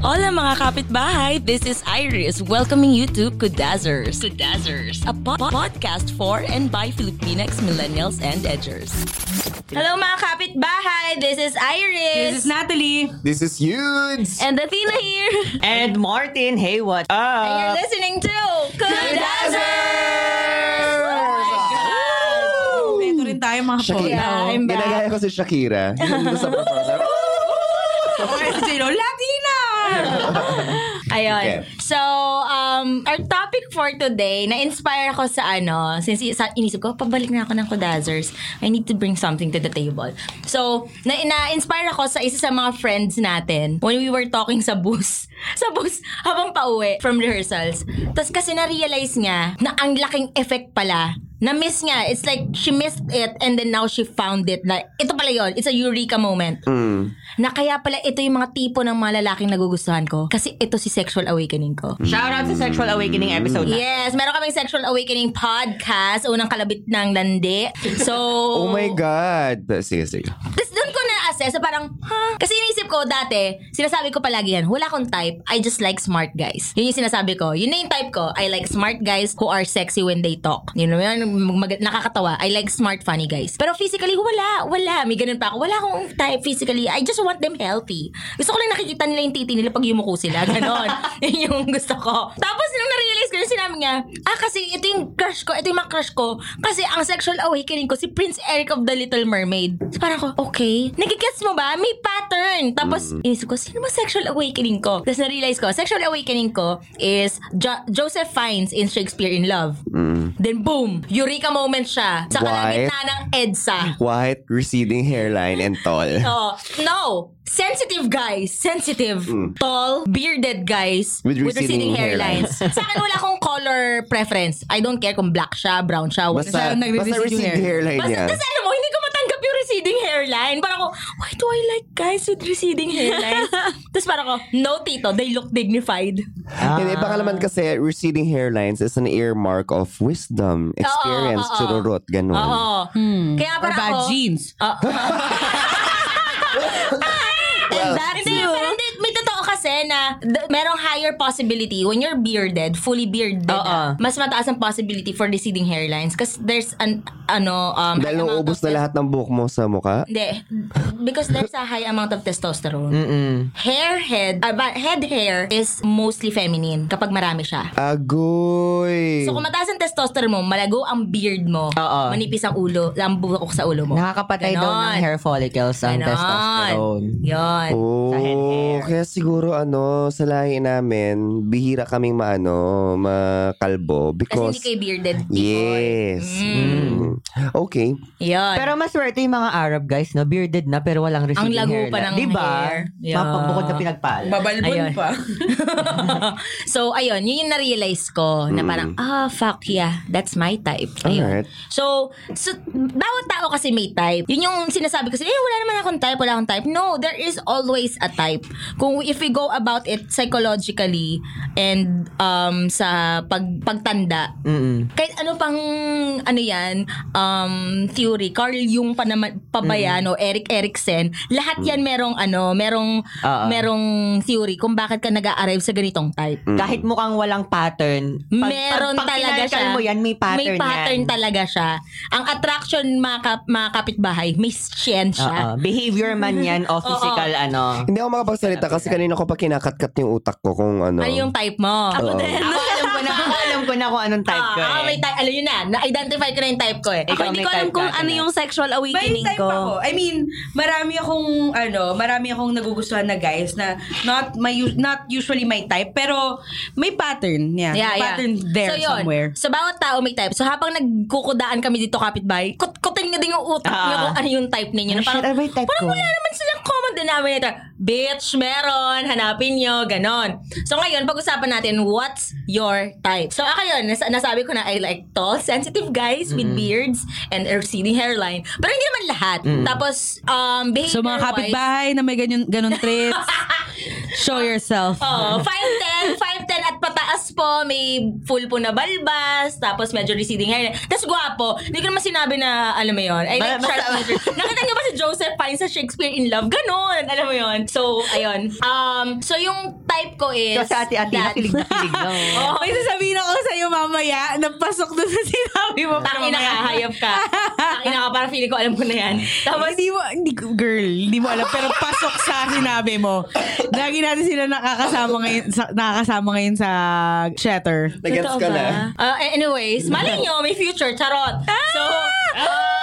Hola mga kapitbahay! This is Iris welcoming you to Kudazzers. Kudazzers, a po- podcast for and by Filipinx millennials and edgers. Hello mga kapitbahay! This is Iris! This is Natalie. This is Yudes! and Athena here! And Martin, hey, what up? And you're listening to Kudazzers! Oh Ito rin tayo mga po. Shakira. I'm back. Ginagaya ko si Shakira. Yun yung sa performance. Sino? Latina! Ayun. Okay. So, um, our topic for today, na-inspire ako sa ano, since sa, inisip ko, pabalik na ako ng Kudazzers. I need to bring something to the table. So, na, na-inspire ako sa isa sa mga friends natin when we were talking sa bus. Sa bus, habang pauwi from rehearsals. Tapos kasi na-realize niya na ang laking effect pala na-miss niya. It's like she missed it and then now she found it. Na, ito pala yon It's a eureka moment. Na kaya pala ito yung mga tipo ng mga lalaking nagugustuhan ko. Kasi ito si sexual awakening ko. Shout out sa Sexual Awakening episode na. Yes, meron kaming sexual awakening podcast. Unang kalabit ng landi. So, Oh my God. Sige, sige. Tapos na-assess, so parang, ha? Kasi inisip ko dati, sinasabi ko palagi yan, wala akong type, I just like smart guys. Yun yung sinasabi ko. Yun na yung type ko. I like smart guys who are sexy when they talk. You know, yun, mag- nakakatawa. I like smart, funny guys. Pero physically, wala. Wala. May ganun pa ako. Wala akong type physically. I just want them healthy. Gusto ko lang nakikita nila yung titi nila pag yumuko sila. Ganon. yun yung gusto ko. Tapos nung na-realize ko yung sinabi niya, ah kasi ito yung crush ko, ito yung mga crush ko. Kasi ang sexual awakening ko, si Prince Eric of the Little Mermaid. So parang ko, okay. Nagigets mo ba? May pattern. Tapos, inisip ko, sino ba sexual awakening ko? Tapos na-realize ko, sexual awakening ko is Jo- Joseph Fiennes in Shakespeare in Love. Then boom, eureka moment siya. Sa Why? kalagitna ng EDSA. White, receding hairline, and tall. Oh, no. Sensitive guys. Sensitive. Tall, bearded guys With receding hairlines. Sa akin, wala akong color preference. I don't care kung black siya, brown siya. what- Basta, nagre-recede basta yung receding hair. hairline Basta, niya. tas alam mo, hindi ko matanggap yung receding hairline. Parang ako, why do I like guys with receding hairlines? Tapos parang ako, no tito, they look dignified. Hindi, baka naman kasi receding hairlines is an earmark of wisdom, experience, oo. chururot, ganun. Oo. Kaya Or parang bad ako, genes. And that hindi, pero hindi, may totoo kasi na d- merong higher possibility when you're bearded, fully bearded, ah, mas mataas ang possibility for receding hairlines kasi there's an, ano, um, Dahil high nung amount ubos of na lahat ng buhok mo sa mukha. Hindi. Because there's a high amount of testosterone. Mm. Hair head, uh, but head hair is mostly feminine kapag marami siya. Agoy! So kung mataas ang testosterone mo, malago ang beard mo, Oo. manipis ang ulo, ang buhok sa ulo mo. Nakakapatay daw Ganon. ng hair follicles ang Ganon. testosterone. Yun. Oh, Sa head hair. kaya siguro ano, sa lahi namin, bihira kaming maano, makalbo Kasi because hindi kayo bearded people. Yes. Mm. Okay. Yun. Pero maswerte yung mga Arab guys, no? Bearded na pero walang receding lago hair. pa ng diba? hair. Yeah. Mapabukod na pinagpala. Babalbon Ayun. pa. so, ayun, yun yung na-realize ko na parang, ah, fuck yeah, that's my type. Ayun. Alright. So, so, bawat tao kasi may type. Yun yung sinasabi ko, eh, wala naman akong type, wala akong type. No, there is always a type. Kung if we go about it psychologically and um sa pag pagtanda, Mm-mm. kahit ano pang ano yan, um, theory, Carl Jung pa naman, pa ba yan, o Eric Erikson, lahat yan merong ano, merong, Oo. merong theory kung bakit ka nag-arrive sa ganitong type. Kahit mukhang walang pattern. pag- Meron pag, pag talaga siya. mo yan, may pattern May pattern yan. talaga siya. Ang attraction mga, kap, mga kapitbahay, may Oo. siyensya. Behavior man yan o physical ano. Hindi ako makapagsalita kasi kanina ko pa kinakatkat yung utak ko kung ano. Ano yung type mo? Ako din. Ako alam ko na, ako alam ko na kung anong type ko Ah, eh. may type. Alam yun na, na-identify ko na yung type ko eh. Ikaw Hindi may ko alam type kung ka, ano Kenneth. yung sexual May awakening type ko. ako. I mean, marami akong ano, marami akong nagugustuhan na guys na not my not usually my type pero may pattern. Yeah, Yeah, may yeah. pattern there so, yun, somewhere. Sa bawat tao may type. So habang nagkukudaan kami dito kapitbahay, kut-kutin nyo din yung utak Ah. nyo kung ano yung type ninyo. Na Ah, shit, ano ba yung type parang ko? wala naman silang common denominator. Bitch, meron. Hanapin nyo. Ganon. So ngayon, pag-usapan natin, what's your type? So ako yun, nas- nasabi ko na I like tall, sensitive guys with beards and a receding hairline. Pero hindi naman lahat. Tapos, um, behavior So mga kapitbahay na may ganyan ganun traits, show yourself. Oh, 5'10", 5'10 at pataas po, may full po na balbas, tapos medyo receding hair. Tapos gwapo. Hindi ko naman sinabi na, alam mo yun, I like sharp features. Nakita niyo ba si Joseph Fiennes sa Shakespeare in Love? Ganon, alam mo yun. So, ayun. Um, so yung type ko is... So, sa ate-ate, nakilig na kilig no? Oh, May sasabihin ako mamaya, napasok doon sa sinabi mo. Tang ina ka, hayop ka. Tang ina ka, parang feeling ko alam ko na yan. Tapos, hindi mo, hindi, girl, hindi mo alam. Pero pasok sa sinabi mo. Lagi natin sila nakakasama ngayon sa, nakakasama ngayon sa Shatter. Nagets ka na. Ah, anyways, malay nyo, may future, charot. So, um,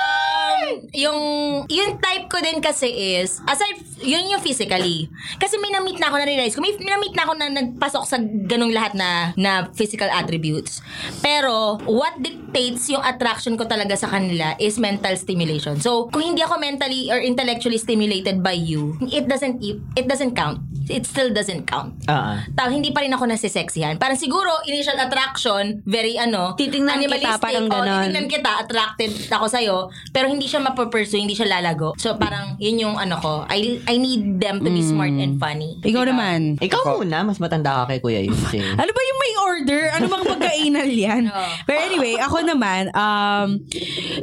yung, yung type ko din kasi is, aside, yun yung physically. Kasi may na-meet na ako, na-realize ko, may na-meet na ako na nagpasok sa ganung lahat na, na physical attributes. Pero, what dictates yung attraction ko talaga sa kanila is mental stimulation. So, kung hindi ako mentally or intellectually stimulated by you, it doesn't, it doesn't count. It still doesn't count Ah. tao, hindi pa rin ako nasisexihan. Parang siguro, initial attraction, very ano, Titingnan kita, animalistic. parang ganon. titingnan kita, attracted ako sa'yo, pero hindi siya mapapursue, hindi siya lalago. So, parang, yun yung ano ko. I, I need them to be smart and funny. Ikaw naman. Ikaw muna, mas matanda ka kay Kuya Yusi. Ano ba yung may order? Ano bang pagka-anal yan? Oo. Pero anyway, ako naman, um,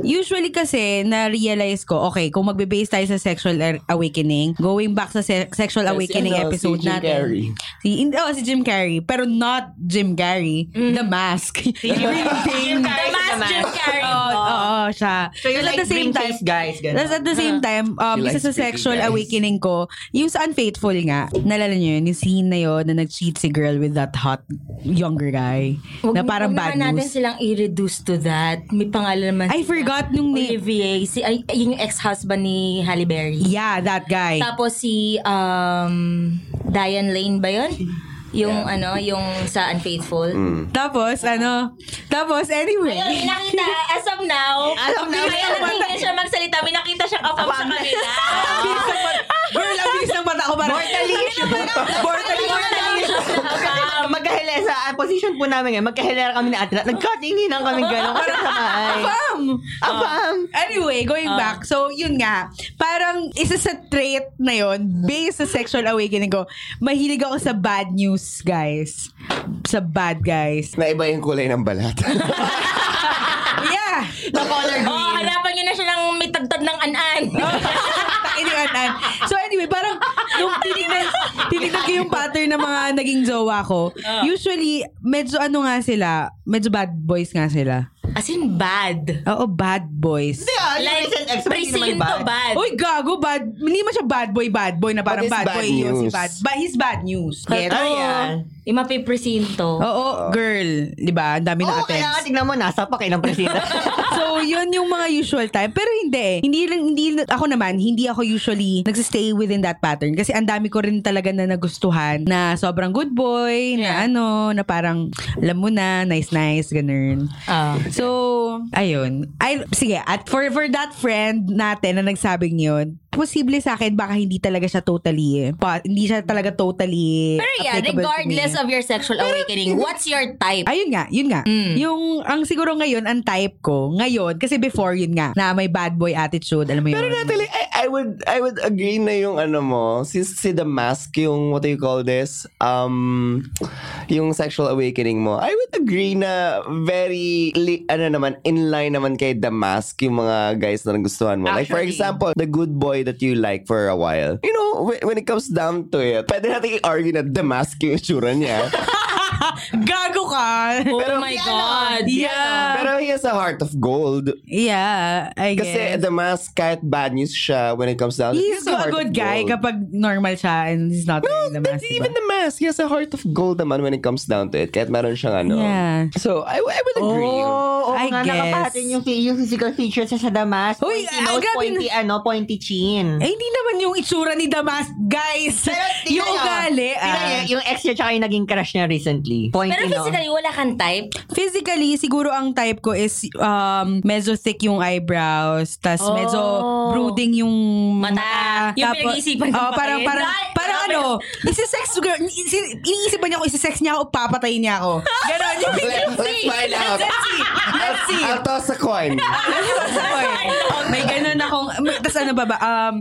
usually kasi, na-realize ko, okay, kung magbe-base tayo sa sexual awakening, going back sa se- sexual awakening ano, episode si Jim natin. Carrey. Si, oh, si Jim Carrey. Pero not Jim Carrey. The Mask. The Mask Jim Carrey. Oo, oo, siya. So you Tapos like green face guys, ganun. Tapos at the same time, um, She isa likes sa pretty sexual guys. awakening ko, yung sa Unfaithful nga, nalala niyo yun, yung scene na yun, na nag-cheat si girl with that hot younger guy. Huwag- na parang huwag bad naman natin news. silang i-reduce to that. May pangalan naman I sila. forgot nung name. Olivier. Si, ay, yun yung ex-husband ni Halle Berry. Yeah, that guy. Tapos si um, Diane Lane ba yun? Yung ano, yung sa Unfaithful. Tapos, ano, tapos anyway. Ayun, may nakita, as of now, As of now, kaya may- hindi siya magsalita, may nakita siyang kapam sa kanila. Bilis ng mata- Girl, ang bilis ng mata ko. Parang, Mortalicious. Mortalicious kapam. Magkahilera sa ah, position po namin ngayon, magkahilera kami ni Ate Nat. Nagkatinginan kami gano'n. Parang sa bahay. Bam! Abam! Anyway, going back. So, yun nga. Parang isa sa trait na yun, based sa sexual awakening ko, mahilig ako sa bad news, guys. Sa bad guys. Naiba yung kulay ng balat. Yeah! The color green. Oh, hanapan niyo na siya ng may tagtad ng an-an. Tainiwanan. So anyway, parang nung tinignan, tinignan ko yung pattern ng mga naging jowa ko, usually, medyo ano nga sila, medyo bad boys nga sila. As in bad. Oo, bad boys. Yeah, yung Like, hindi naman presinto bad. bad. Uy, gago, bad. Hindi man siya bad boy, bad boy na parang But it's bad, bad boy yun si news. bad. But he's bad news. Get? Ay, yan. Yung mapipresinto. Oo, girl. Di ba? Ang dami na Oo, kaya nga attempts. tignan mo, nasa pa kayo ng presida. so, yun yung mga usual time. Pero hindi eh. Hindi lang, hindi, ako naman, hindi ako usually nagsistay within that pattern. Kasi ang dami ko rin talaga na nagustuhan na sobrang good boy, na ano, na parang, alam mo na, nice-nice, ganun. Ah. So, ayun. Ay, sige, at for, for that friend natin na nagsabing yun, posible sa akin baka hindi talaga siya totally, eh, pa, hindi siya talaga totally Pero yeah, regardless of your sexual awakening, what's your type? Ayun nga, yun nga. Yung, ang siguro ngayon, ang type ko, ngayon, kasi before yun nga, na may bad boy attitude, alam mo yun. Pero Natalie, I would I would agree na yung ano mo, si, si The Mask, yung what do you call this? Um, yung sexual awakening mo. I would agree na very, li, ano naman, in line naman kay The Mask, yung mga guys na nagustuhan mo. Like for Actually. example, the good boy that you like for a while. You know, when, when it comes down to it, pwede natin i-argue na The Mask yung itsura niya. Gago ka. Oh my God. Yeah. Pero has a heart of gold. Yeah, I guess. Kasi the mask, kahit bad news siya when it comes down. he He's has a heart good guy gold. kapag normal siya and he's not wearing the mask. even diba? the mask. He has a heart of gold naman when it comes down to it. Kahit meron siyang ano. Yeah. So, I, I would agree. Oo, oo I nga, guess. nakapatin yung, yung physical features niya sa Damas. Uy, pointy ah, nose, pointy, ano, pointy chin. Eh, hindi naman yung itsura ni Damas, guys. yung ugali. Niya, yung ex niya tsaka yung naging crush niya recently. Pointy Pero nose. physically, wala kang type. Physically, siguro ang type ko is um, medyo thick yung eyebrows, tas Oh. medyo brooding yung Mata. Yung pinag-iisipan ng oh, parang, pakain. parang, Ay, parang grabe. ano, isi-sex, girl, isi- iniisip ba niya kung isi-sex niya ako, papatayin niya ako. Ganon. Yung Let, let's find out. Let's see. Let's see. I'll toss a coin. may ganun akong, may, tas ano ba ba, um,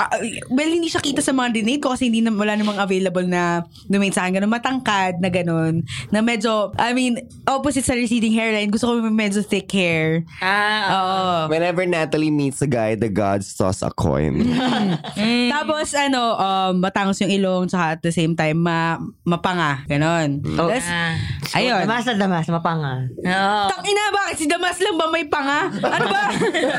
ah, well, hindi siya kita sa mga dinate ko kasi hindi na, wala namang available na donate sa akin. Ganun, matangkad na ganun. Na medyo, I mean, opposite sa receding hairline, gusto ko medyo thick hair. Ah, Oo. Whenever Natalie meets a guy, the gods toss a coin. Tapos, ano, um, matangos yung ilong, tsaka at the same time, ma, mapanga. Ganon. Tapos, ah. ayun. Damas na damas, mapanga. Oo. Tang ina, bakit si Damas lang ba may panga? Ano ba?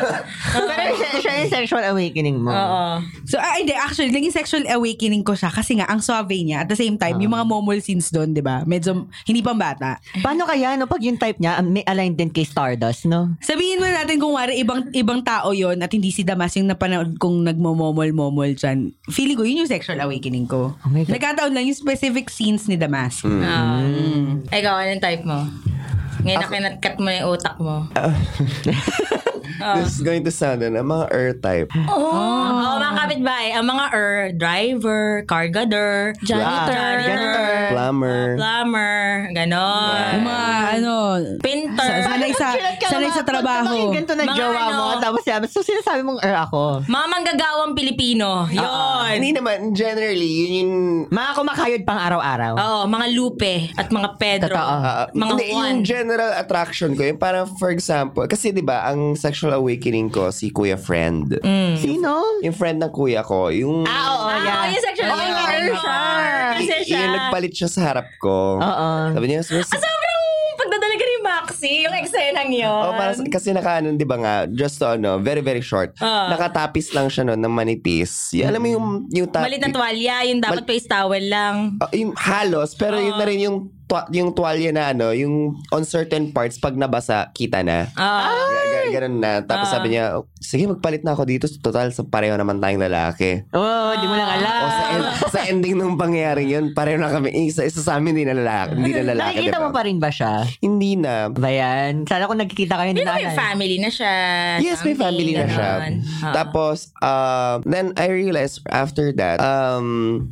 Pero siya, siya yung sexual awakening mo. Oo. So, ah, hindi, actually, naging sexual awakening ko siya kasi nga, ang suave niya, at the same time, yung mga momol scenes doon, di ba? Medyo, hindi pang bata. Paano kaya, no, pag yung type niya, ah, may aligned din kay Stardust, no? Sabihin mo natin kung wari ibang ibang tao yon at hindi si Damas yung napanood kong nagmomomol-momol dyan. Feeling ko, yun yung sexual awakening ko. Oh my God. Nagkataon lang yung specific scenes ni Damas. Oo. Ikaw, anong type mo? Ngayon na kinatkat mo na yung utak mo. This is going to sound ano, mga earth type. Oo, oh, mga kapitbahay. Ang mga er, driver, cargador, janitor, Janitor. Plumber. plumber, ganon. Yung mga ano, Pinter. Sa- sanay sa, sanay sa trabaho. Ganito na Mga jowa mo, ano. tapos sabi, so sinasabi mong er ako. Mga manggagawang Pilipino. Yun. Hindi naman, generally, yun yung... Mga kumakayod pang araw-araw. Oo, mga Lupe at mga Pedro. Totoo. Ah, mga hindi, Juan. yung general attraction ko, yung parang, for example, kasi di ba ang sexual awakening ko, si Kuya Friend. Sino? Yung friend ng kuya ko, yung... Ah, oo, Ah, yeah. yung sexual Oo, awakening. siya. Kasi siya. Yung nagpalit siya sa harap ko. Oo. Sabi niya, "Miss- Ah, sobrang pagdadalaga ni Maxi, yung eksenang yun. Oh, para, kasi naka, ano, di ba nga, just to, ano, very, very short. Ah. Nakatapis lang siya noon ng manipis. Yung, alam mo yung, yung tapis. Malit na tuwalya, yung dapat Mal- face towel lang. Ah, yung halos, pero yun na rin yung, twa- yung tuwalya na ano, yung on certain parts, pag nabasa, kita na. Ah. Ga- Ganun na. Tapos Ah. sabi niya, sige, magpalit na ako dito. Total, sa pareho naman tayong lalaki. Oo, di mo lang alam. O sa, en- sa ending ng pangyayari yun, pareho na kami. Isa, isa sa amin, hindi na lalaki. Hindi na lalaki, Nakikita diba? mo pa rin ba siya? Hindi na. Ba yan? Sana kung nagkikita kayo, Hindi hindi ba may na family na siya? Yes, may family na siya. ganon. Ah. Tapos, um, then I realized after that, um,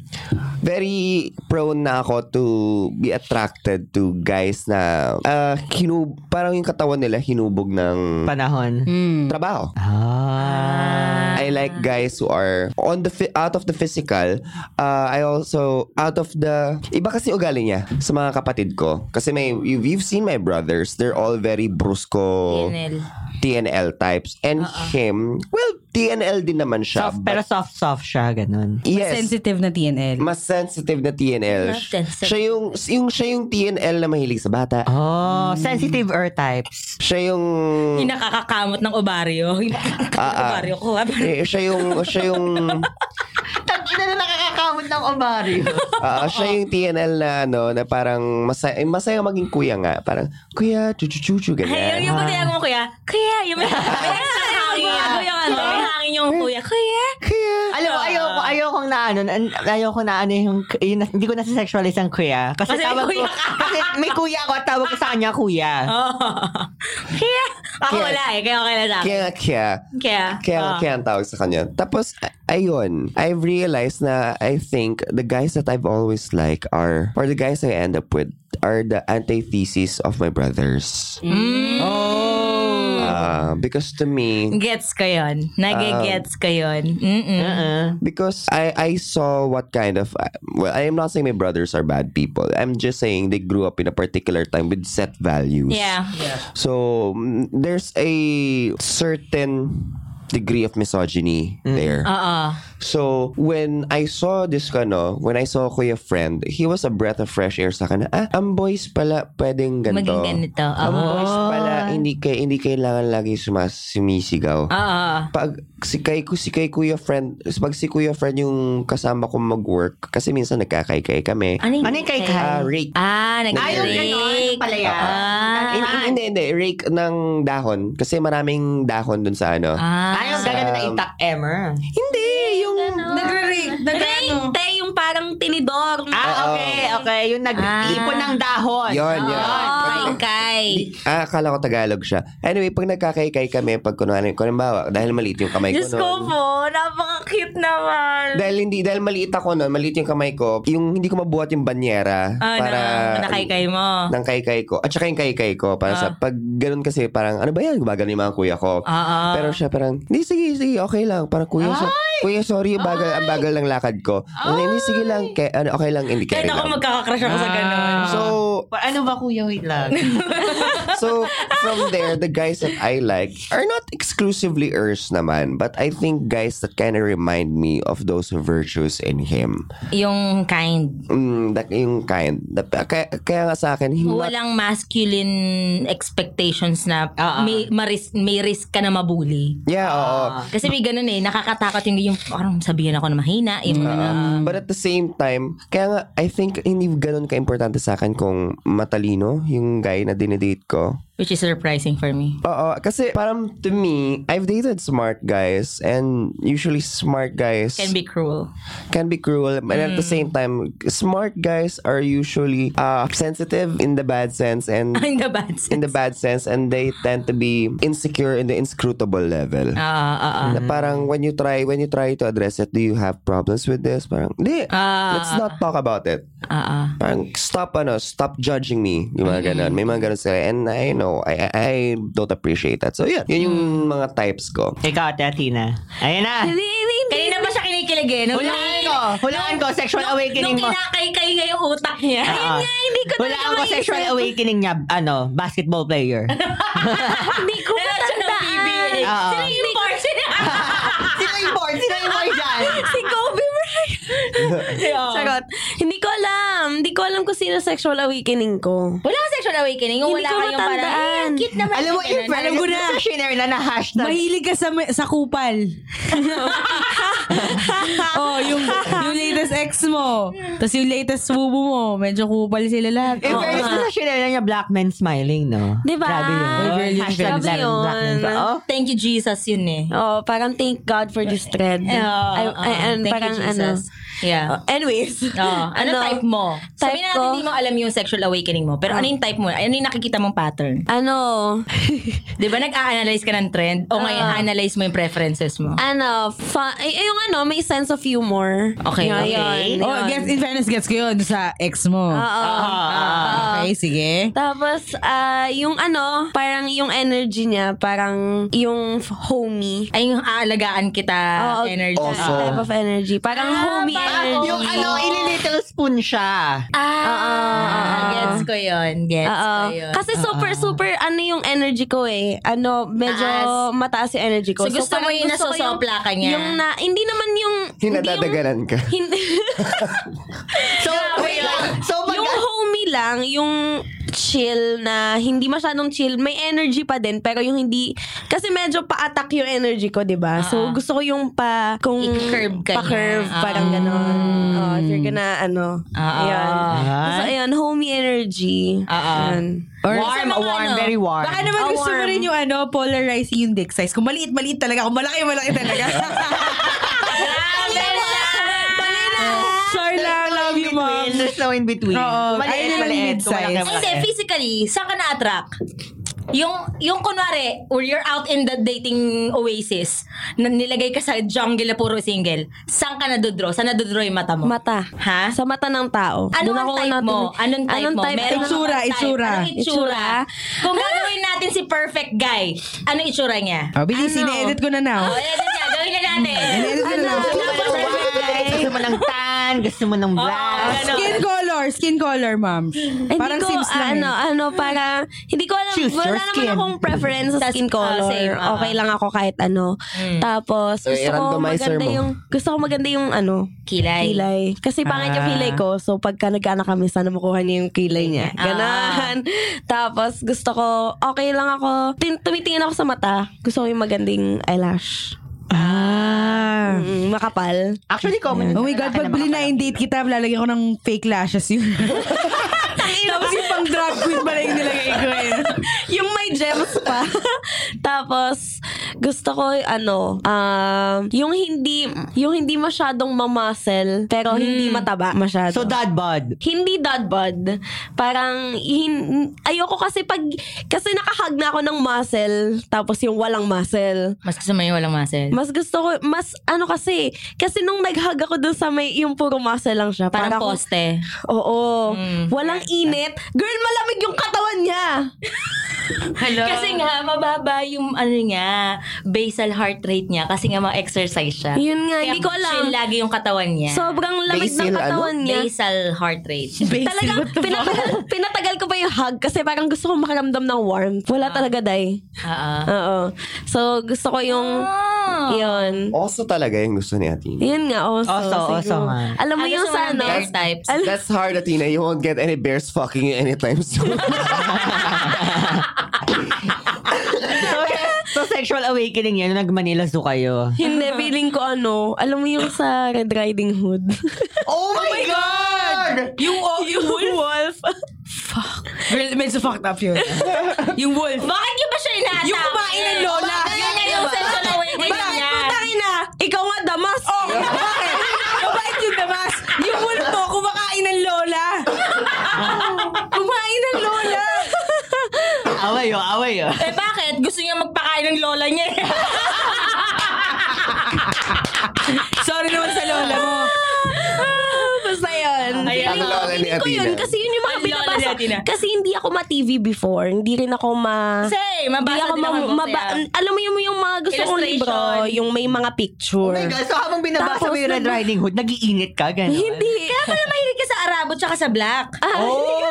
very prone na ako to be attracted to guys na uh, hinub, parang yung katawan nila hinubog ng Panahon. trabaho. Ah. I like guys who are on the fi- out of the physical. Uh, I also out of the iba kasi ugali niya sa mga kapatid ko. Kasi may you've, you've seen my brothers. They're all very brusco TNL. TNL types. And him, well, TNL din naman siya. Soft, pero soft-soft siya, ganun. yes, Sensitive na TNL. mas sensitive na TNL. Mas sensitive. Siya yung, yung, siya yung TNL na mahilig sa bata. Oh, sensitive earth types. Siya yung... Yung nakakakamot ng obaryo. Yung nakakakamot ng Ah, ah. obaryo ko. eh, siya yung... Siya yung... Tangina na nakakakamot ng ovaryo. Ah, siya yung TNL na ano, na parang masaya, eh, masaya maging kuya nga. Parang, kuya, chuchu-chuchu, Ay, yung, ganyan. yung pati mo kuya, kuya, yung may, may hangin, yung ano, hangin yung kuya, kuya. Alam mo, ayoko, ayoko na ano, an- ayoko na ano yung, yun, hindi ko na sexualize ang kuya. Kasi, Kasi tawag kuya ko, ka. kasi may kuya ako at tawag ko sa kanya kuya. Oh. Kaya, ako Kaya- wala eh, kaya okay na sa akin. Kaya kaya. Kaya, Kaya, ah. kaya ang tawag sa kanya. Tapos, ayun, I've realized na I think the guys that I've always like are, or the guys I end up with, are the antithesis of my brothers. Mm. Ah, because to me, Gets ko yun. Nage-gets ko yun. Mm-mm. Uh-uh. because I I saw what kind of well I am not saying my brothers are bad people. I'm just saying they grew up in a particular time with set values. Yeah. So mm, there's a certain degree of misogyny there. Oo. So, when I saw this kano, when I saw Kuya Friend, he was a breath of fresh air sa akin. na, Ah, ang boys pala pwedeng ganito. Maging ganito. Ang Oo. boys pala, hindi, kay, hindi kailangan lagi sumas, sumisigaw. Oo. Pag si kay, si kay Kuya Friend, pag si Kuya Friend yung kasama ko mag-work, kasi minsan nagkakaykay kami. Ano yung Ano yung kay Kai? Ah, rake. Ah, Ay, yung ganon, nag-rake. pala yan. Ah. Hindi, hindi. Rake ng dahon. Kasi maraming dahon dun sa ano. Ah. Ay, yung gagano na Um, itak emmer. Hindi, yung... Nagre-rake. Rake, te, yung parang tinidor. Ah, okay, okay. Yung nag-ipon ng dahon. Yon, yon. Oh, kay. Ah, akala ko Tagalog siya. Anyway, pag nagkakaykay kami, pag kunwari, halimbawa, dahil maliit yung kamay ko Diyos ko noon. po, napaka-cute naman. Dahil hindi, dahil maliit ako noon, maliit yung kamay ko, yung hindi ko mabuhat yung banyera Ah, para... na, nakaykay mo. ng kaykay ko. At saka yung kaykay ko. Para sa, Ah. pag ganun kasi, parang, ano ba yan? Gumagano yung mga kuya ko. Ah, ah. Pero siya parang, hindi, sige, sige, okay lang. Parang, kuya, so, kuya, sorry, bagal, ang bagal ng lakad ko. Hindi, hindi, sige lang. Kay, ano, okay lang, hindi carry ako magkakakrush ako sa ganun. So, Pa- Ano ba kuya? Wait lang. so from there, the guys that I like are not exclusively Urs naman, but I think guys that kind of remind me of those virtues in him. yung kind. Mm, that, yung kind. That, kaya, kaya nga sa akin, hindi Walang masculine expectations na may, maris, may risk ka na mabuli. Yeah, oo. Kasi may ganun eh, nakakatakot yung, yung parang sabihin ako na mahina. Yung, Um, but at the same time, kaya nga, I think hindi ganun ka-importante sa akin kung matalino yung guy na dinedate ko. Which is surprising for me. Oo, kasi parang to me, I've dated smart guys and usually smart guys Can be cruel. can be cruel and at the same time, smart guys are usually uh, sensitive in the bad sense and In the bad sense. in the bad sense and they tend to be insecure in the inscrutable level. Ah, ah. Na parang when you try when you try to address it, do you have problems with this? Parang, hindi. Ah. let's not talk about it. Ah, ah. Parang stop ano, stop judging me. Yung mga ganun. May mga ganun sila. And I know, I, I, I don't appreciate that. So yeah, yun yung mga types ko. Ikaw, Ate Athena. Ayun na. Hindi, hindi, hindi. Kanina ba siya kinikilig eh? Nung, Hulaan ko. Hulaan ko. Sexual nung, awakening nung mo. kinakay-kay nga yung utak niya. Oo. hindi ko Hulaan talaga ko maisip. sexual awakening niya. Ano, basketball player. Hindi ko matandaan. Sino yung board? Sino? Sino yung board? Sino yung board dyan? Bryant. Charot. Hindi ko alam. Hindi ko alam kung sino sexual awakening ko. Wala kang sexual awakening. Yung Hindi wala ko kayong parang, ang cute naman. Alam mo, in fairness, ko na. share na na hashtag. Mahilig ka sa, sa kupal. oh, yung, yung latest ex mo. Tapos yung latest subo mo. Medyo kupal sila lahat. In fairness, gusto share na niya black men smiling, no? Diba? Grabe yun. Hashtag grabe black yun. black men. Oh, Thank you, Jesus, yun eh. Oh, parang thank God for this thread. Eh, oo, I. I, and Thank parang you, ano. Yeah. Oh, anyways. Oh, ano, type mo? Type Sabihin natin ko? hindi mo alam yung sexual awakening mo. Pero ano yung type mo? Ano yung nakikita mong pattern? Ano? Di ba nag-a-analyze ka ng trend? O ngayon, analyze mo yung preferences mo? ano? Fa- ay, ay, yung ano, may sense of humor. Okay, Yun, okay. yun, Oh, yun. gets, in fairness, gets ko yun sa ex mo. Oo. Okay, sige. Tapos, ah, yung ano, parang yung energy niya, parang yung homey. Ay, yung aalagaan kita Oo, energy. Also, type of energy. Parang homey parang energy. Yung ano, ili-little spoon siya. Ah, gets ko yun. Gets Oo. ko yun. Kasi super, super, ano yung energy ko eh. Ano, medyo Taas. mataas yung energy ko. So, gusto mo parang yung gusto ko nasosopla ka niya? Yung na, hindi naman yung... Yung hindi nadadaganan ka. Hindi. So, wait lang. So, pag... yung homey lang, yung chill na hindi masyadong chill, may energy pa din pero yung hindi kasi medyo pa-attack yung energy ko, 'di ba? So gusto ko yung pa kung I-curve ka pa-curve niya. parang Ah. ganon. Oh, if you're gonna ano, Ah. ayun. So ayun, homey energy. Ah. Ayun. Or warm, mga warm, ano, very warm. Baka naman Ah, gusto mo warm. rin yung ano, polarizing yung dick size. Kung maliit-maliit talaga, kung malaki, malaki talaga. Sorry lang, you, mom. There's no in between. Oo, Maliit, ayun yung maliit. mid-size. Malaki, Ay, malaki. Hindi, physically, saan ka na-attract? Yung, yung kunwari, or you're out in the dating oasis, na nilagay ka sa jungle na puro single, saan ka nadodraw? Saan nadodraw yung mata mo? Mata. Ha? Sa mata ng tao. Ano Doon ang ako type una- mo? Anong type mo? Meron Itsura, akong type. itsura. Anong itsura? Kung gagawin natin si perfect guy, ano itsura niya? oh, bilis, Ano? ini-edit ko na now. Oh, edit niya. Gawin na natin. Ini-edit ko na now. Ng white, gusto mo ng tan, gusto mo ng black. Skin color, skin color, ma'am. Parang ko, Sims lang. ano, eh. ano, para, hindi ko alam, Choose your wala naman skin. akong preference sa skin ah, color. same, ah. okay lang ako kahit ano. Tapos, So, gusto ko i-randomizer maganda mo. yung, gusto ko maganda yung, ano, Kilay. kilay. Kasi pangit yung Ah. kilay ko. So, pagka nagkaanak kami, sana makuha niya yung kilay niya. Ah. Ganon. Tapos, gusto ko, okay lang ako. Tin- tumitingin ako sa mata. Gusto ko yung maganding eyelash. Ah. Mm, makapal. Actually, common. Oh my God, pag blind date kita, lalagyan ko ng fake lashes yun. Tapos yung pang drag queen pala yung nilagay ko eh. Yung may gems pa. Tapos, gusto ko, ano, um, yung hindi, yung hindi masyadong mamuscle, pero hindi mataba masyado. So, dad bod. hindi dad bod. Parang, hin- ayoko kasi pag, kasi nakahag na ako ng muscle, tapos yung walang muscle. Mas gusto mo yung walang muscle. Mas gusto ko, mas ano kasi, kasi nung nag-hug ako dun sa may, yung puro muscle lang siya. Parang parang- poste. Oo. Mm. Walang init. Girl, malamig yung katawan niya. Hello? Kasi nga, mababa yung ano niya, basal heart rate niya kasi nga ma-exercise siya. Yun nga, hindi ko alam. chill lagi yung katawan niya. Sobrang lamig Basil, ng katawan ano? niya. basal heart rate. Talagang pinatagal, pinatagal ko pa yung hug kasi parang gusto ko makaramdam ng warmth. Wala talaga, day. Oo. Oo. So, gusto ko yung, Oh. yun. Also talaga yung gusto ni Athena. Yun nga, also. Also, also siguro. nga. Alam mo Ay, yung sa ano? bear types. That's hard, Athena. You won't get any bears fucking you anytime soon. So, sexual awakening yan, nag-Manila Zoo kayo. Hindi, feeling ko ano, alam mo yung sa Red Riding Hood. Oh my God! Yung, oh, yung wolf. Wolf. Well, medyo fucked up yun. yung wolf. Bakit niyo ba siya inaatake? Yung kumain ng lola. Yun yung sexual awakening Bakit niya. putangin na? Ikaw nga damas. Oh, bakit? Mabait yung damas. Yung wolf mo, kumakain ng lola. kumain ng lola. Away yun, away yun. Eh bakit? Gusto niya magpakain ng lola niya. eh. Sorry naman sa lola mo. Basta yun. Ay, Feeling ang lola ni ko yun. Athena. Kasi yun yung mga binabasa. Athena. Kasi hindi ako ma-TV before. Hindi rin ako ma... Same, mabasa din ako ma- maba-. Alam mo yung, yung mga gusto kong libro, Illustration. yung may mga picture. Oh my God, so habang binabasa Tapos mo yung Red Riding Hood, nagiinit ka, gano'n? Hindi. Kaya pala mahilig ka sa Arabo tsaka sa Black. Ah. Kaya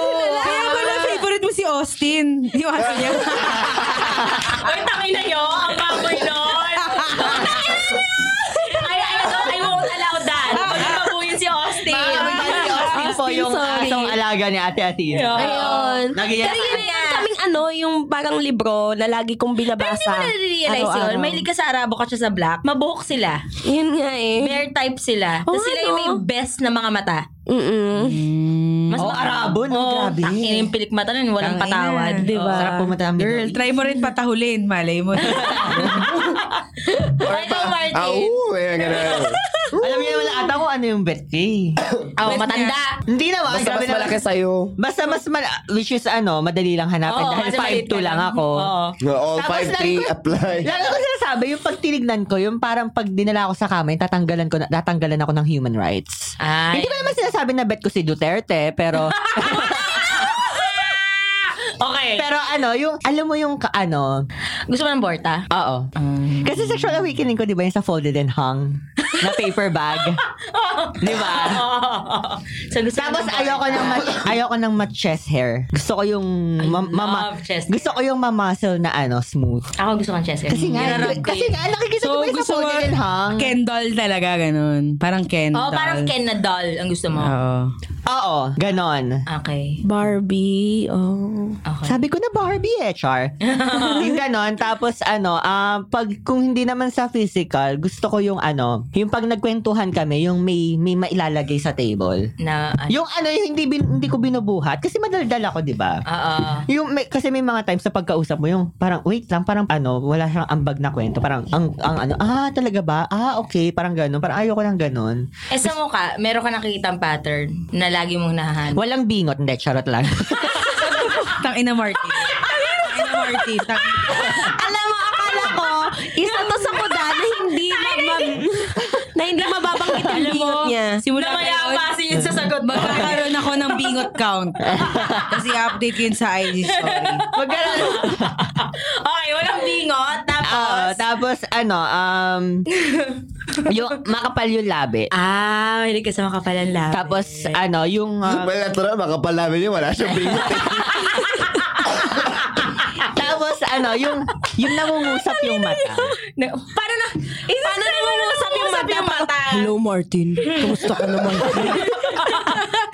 mo si Austin. Yung aso niya. Ay, tangin na yun. Ang baboy nun. ay, ay, I won't allow that. Pag mabuhin si Austin. Si Austin po yung sorry. asong alaga ni Ate Athena. Ayun. Nagiyak Pero yun ano, yung parang libro na lagi kong Pero hindi binabasa. mo na-realize yun. Mahilig ka sa Arabo ka siya sa Black. Mabuhok sila. Yun nga eh. Bear type sila. Oo, Tapos sila yung may ano? best na mga mata. Mm-mm. Mas Oh, Arabo, no? Oh, Grabe. takin yung pilik mata nun. Walang patawad. Diba? Sarap pumunta ng Girl, try mo rin patahulin. Malay mo. Michael Martin. Au, eh, ganun. Alam niyo naman ata kung ano yung bet fee. Oh, matanda. Hindi naman. Basta grabe mas naman. malaki sa'yo. Basta mas mal- which is ano, madali lang hanapin Oo, dahil kasi maliit 5'2 ka lang ako. Oo. No, all Tapos 5'3 lagi ko- apply. Lalo ko sinasabi, yung pag tinignan ko, yung parang pag dinala ako sa kamay, tatanggalan ko na, tatanggalan ako ng human rights. Ay. Hindi ko naman sinasabi na bet ko si Duterte, pero Okay. pero ano, yung alam mo yung ka- ano, Gusto mo ng Borta? oo. Kasi sexual awakening ko, 'di ba, yung sa folded and hung na paper bag. 'Di ba? so, gusto mo Tapos ng Borta? ayoko ng ma- ayoko ng ma chest hair. Gusto ko yung ma- mama love chest Gusto ko yung ma-muscle na ano, smooth. Ako gusto kong chest hair. Kasi nga, Nirarab ko kasi yun. nga nakikita ko so, ba yung sa gusto mo folded and hung? Ken doll talaga, ganun. Parang Ken Oo, doll. parang Ken na doll ang gusto mo. Oo. Oo, ganon. Okay. Barbie. Oh. Okay. Sabi ko na Barbie eh, Char. yung ganon. Tapos ano, ah, pag kung hindi naman sa physical, gusto ko yung ano, yung pag nagkwentuhan kami, yung may, may mailalagay sa table. na, ano, Yung ano, yung hindi, bin, hindi ko binubuhat. Kasi madaldal ako, di ba? Oo. Yung may, kasi may mga times sa pagkausap mo yung parang wait lang parang ano wala siyang ambag na kwento parang ang ang ano ah talaga ba ah okay parang ganun parang ayoko ng ganun Eh sa mukha, meron ka nakikita pattern na lagi mong nahahan. walang bingot hindi charot lang Tang ina Marty. Tang ina Marty. Tang Alam mo, akala ko, isa to sa kuda na hindi ma- na hindi mababang Alam mo, niya. Simula yun sa sagot mo. Magkakaroon ako ng bingot count. Kasi update ko yun sa IG story. Magkaroon. okay, walang bingot. Tapos, Oo, tapos ano, um, yung makapal yung labi. ah, mahilig ka sa makapalan labi. Tapos ano, yung um, Well, natural, makapal namin yun. Wala siyang bingot. tapos ano, yung yung nangungusap yung mata. Na, paano na? Isa Paano nangungusap yung mata? mata? Hello, Martin. Kamusta ka naman?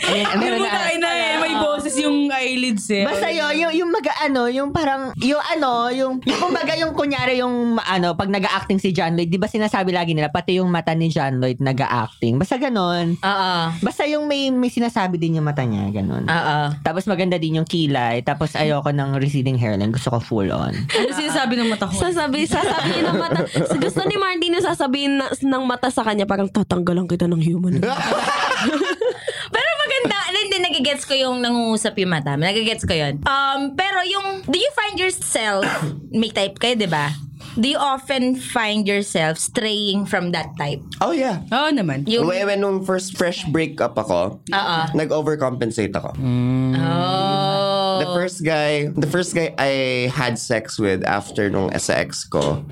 Ayun, Hindi meron na. na eh. May boses yung eyelids eh. Basta yun, yung, yung mag, ano, yung parang, yung ano, yung, yung kumbaga yung kunyari yung, ano, pag nag-acting si John Lloyd, di ba sinasabi lagi nila, pati yung mata ni John Lloyd nag-acting. Basta ganon. Oo. Basta yung may, may sinasabi din yung mata niya, ganon. Oo. Tapos maganda din yung kilay. Tapos ayoko ng receding hairline. Gusto ko full on. Ano sinasabi ng mata ko? Sasabi, sasabihin ng mata. Gusto ni Martin na sasabihin na, ng mata sa kanya, parang tatanggalan kita ng human. Pero maganda, hindi, nagigets ko yung nangungusap yung mata. Nagigets ko yun. Um, pero yung, do you find yourself, may type kayo, di ba? Do you often find yourself straying from that type? oh, yeah. Oo naman. Yung, When, when nung first fresh breakup ako, Oo. nag-overcompensate ako. oh. The first guy, the first guy I had sex with after nung sa ko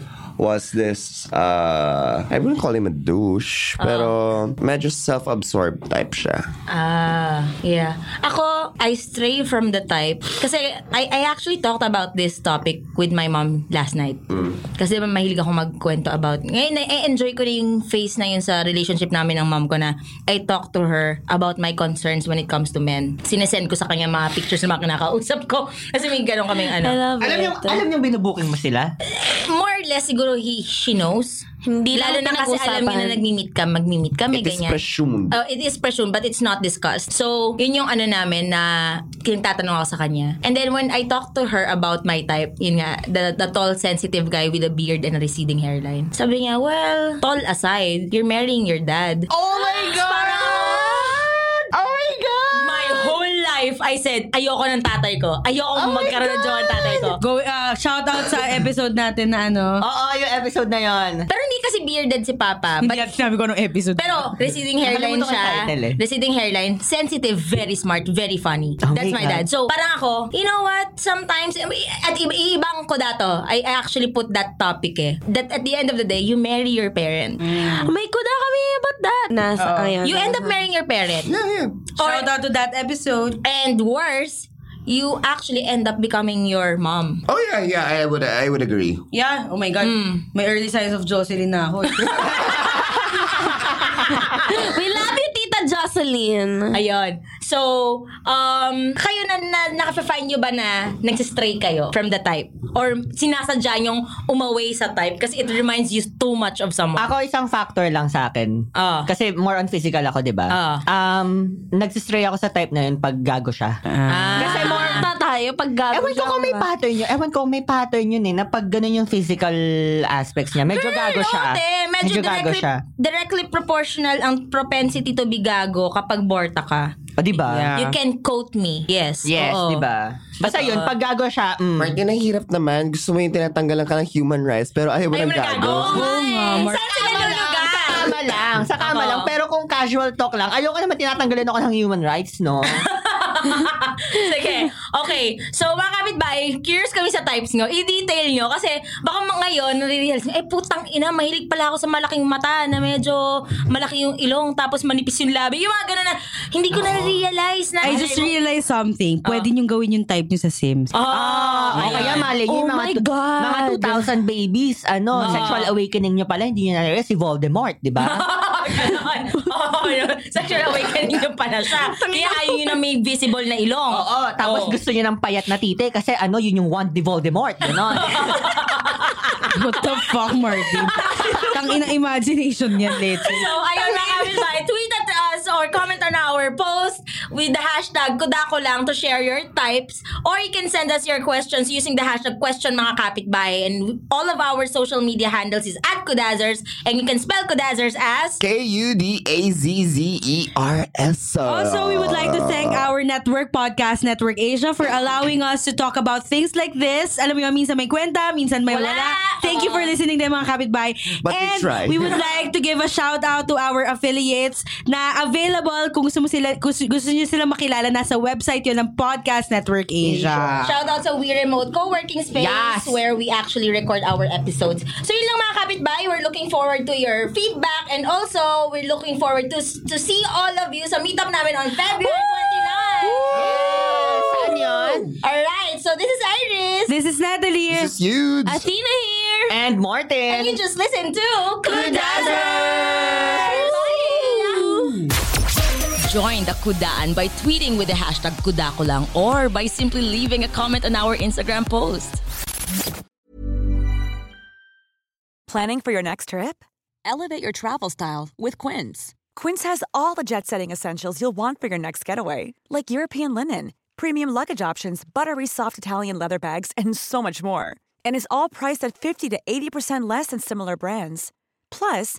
was this, uh, I wouldn't call him a douche, pero medyo self-absorbed type siya. Ah, yeah. Ako, I stray from the type. Kasi I, I actually talked about this topic with my mom last night. Kasi mahilig ako magkwento about. Ngayon, na-enjoy ko na yung phase na yun sa relationship namin ng mom ko na I talk to her about my concerns when it comes to men. Sinesend ko sa kanya mga pictures na mga kinakausap ko. Kasi may ganun kaming I ano. love Alam it. niyo, alam niyo binubuking mo sila? More or less, siguro he, she knows. Hindi Lalo na kasi alam niya na nag-meet ka, mag-meet kami, It is ganyan. presumed. Oh, it is presumed but it's not discussed. So, yun yung ano namin na kinatatanong ako sa kanya. And then when I talk to her about my type, yun nga, the, the tall, sensitive guy with a beard and a receding hairline. Sabi niya, well, tall aside, you're marrying your dad. Oh my God! Oh my God! My whole life, I said, ayoko ng tatay ko. Ayoko magkaroon ng jowa ng tatay ko. Go, uh, shout out sa episode natin na ano. Oo, yung episode na yon. Pero hindi kasi bearded si Papa. Hindi But natin sinabi ko nung episode. Pero receding hairline siya. title eh. Receding hairline, sensitive, very smart, very funny. Oh That's my my dad. So parang ako, you know what? Sometimes at iba ibang ko dato. I, I actually put that topic eh. That at the end of the day, you marry your parent. May kuda kami about that. Nasa, ayan. You end up marrying your parent. Shout out to that episode. And worse, you actually end up becoming your mom. Oh yeah, yeah, I would, I would agree. Yeah, oh my God. May early signs of Jocelyn na ako. We love you, Tita Jocelyn. Ayun. So, um, kayo na, na naka-find nyo ba na nagsistray kayo from the type? Or sinasadya nyong umaway sa type kasi it reminds you too much of someone? Ako isang factor lang sa akin. Ah. Kasi more on physical ako, di ba? Ah. Um, nagsistray ako sa type na yun pag gago siya. Kasi More na tayo pag gago Ewan ko kung may pattern yun. Ewan ko kung may pattern yun eh, na pag ganun yung physical aspects niya. Medyo gago siya. Te, medyo, gago directly, siya. directly proportional ang propensity to be gago kapag borta ka. O, di ba? Yeah. You can quote me. Yes. Yes, oo. di ba? Basta yun, pag gago siya, mm, Martin, ang hirap naman. Gusto mo yung tinatanggalan ka ng human rights, pero ayaw mo Ay, ng gago. Oo nga eh. Saan sila Sa nalulugan? kama lang, sa kama lang. Pero kung casual talk lang, ayoko naman tinatanggalin ako ng human rights, no? Sige. Okay. So, mga kapitbahay, curious kami sa types nyo. I-detail nyo. Kasi, baka mga ngayon, nare-realize nyo, eh, putang ina, mahilig pala ako sa malaking mata na medyo malaki yung ilong, tapos manipis yung labi. Yung mga ganun na, hindi ko na-realize na. I just realized something. Pwede niyong gawin yung type niyo sa Sims. Ah, o kaya mali nyo, Oh mga, my tu- God. mga 2,000 babies, ano, sexual awakening nyo pala, hindi nyo na si Voldemort, di ba? Ganon. Oo, yun. Sexual awakening yung pala siya. Kaya ayaw nyo na may visible na ilong. Oo, tapos Oo. gusto nyo ng payat na tite kasi ano, yun yung wand ni Voldemort, gano'n. What the fuck, Martin? Tang ina imagination niyan, Leche. So, ayun mga kapitbahay, tweet at us or comment on our post with the hashtag Kudako lang to share your types. Or you can send us your questions using the hashtag question mga kapitbahay. And all of our social media handles is at Kudazers. And you can spell Kudazers as... K-U-D-A-Z-Z-E-R-S. Also, we would like to thank our network, Podcast Network Asia, for allowing us to talk about things like this. Alam mo yun, minsan may kwenta, minsan may wala. Wala. Thank you for listening din mga kapitbahay. But we And try. we would like to give a shout out to our affiliates na available kung gusto mo sila kung gusto niyo sila makilala nasa website yun ng Podcast Network Asia. Shout out sa We Remote Co-working Space Yes. where we actually record our episodes. So yun lang mga kapitbahay, we're looking forward to your feedback and also we're looking forward to to see all of you sa meetup namin on February 29. Saan yun? Alright, so this is Iris. This is Natalie. This is huge. Athena here. And Martin. and you just listen to Kudazers! Join the Kudaan by tweeting with the hashtag Kudakulang or by simply leaving a comment on our Instagram post. Planning for your next trip? Elevate your travel style with Quince. Quince has all the jet setting essentials you'll want for your next getaway, like European linen, premium luggage options, buttery soft Italian leather bags, and so much more. And is all priced at 50 to 80% less than similar brands. Plus,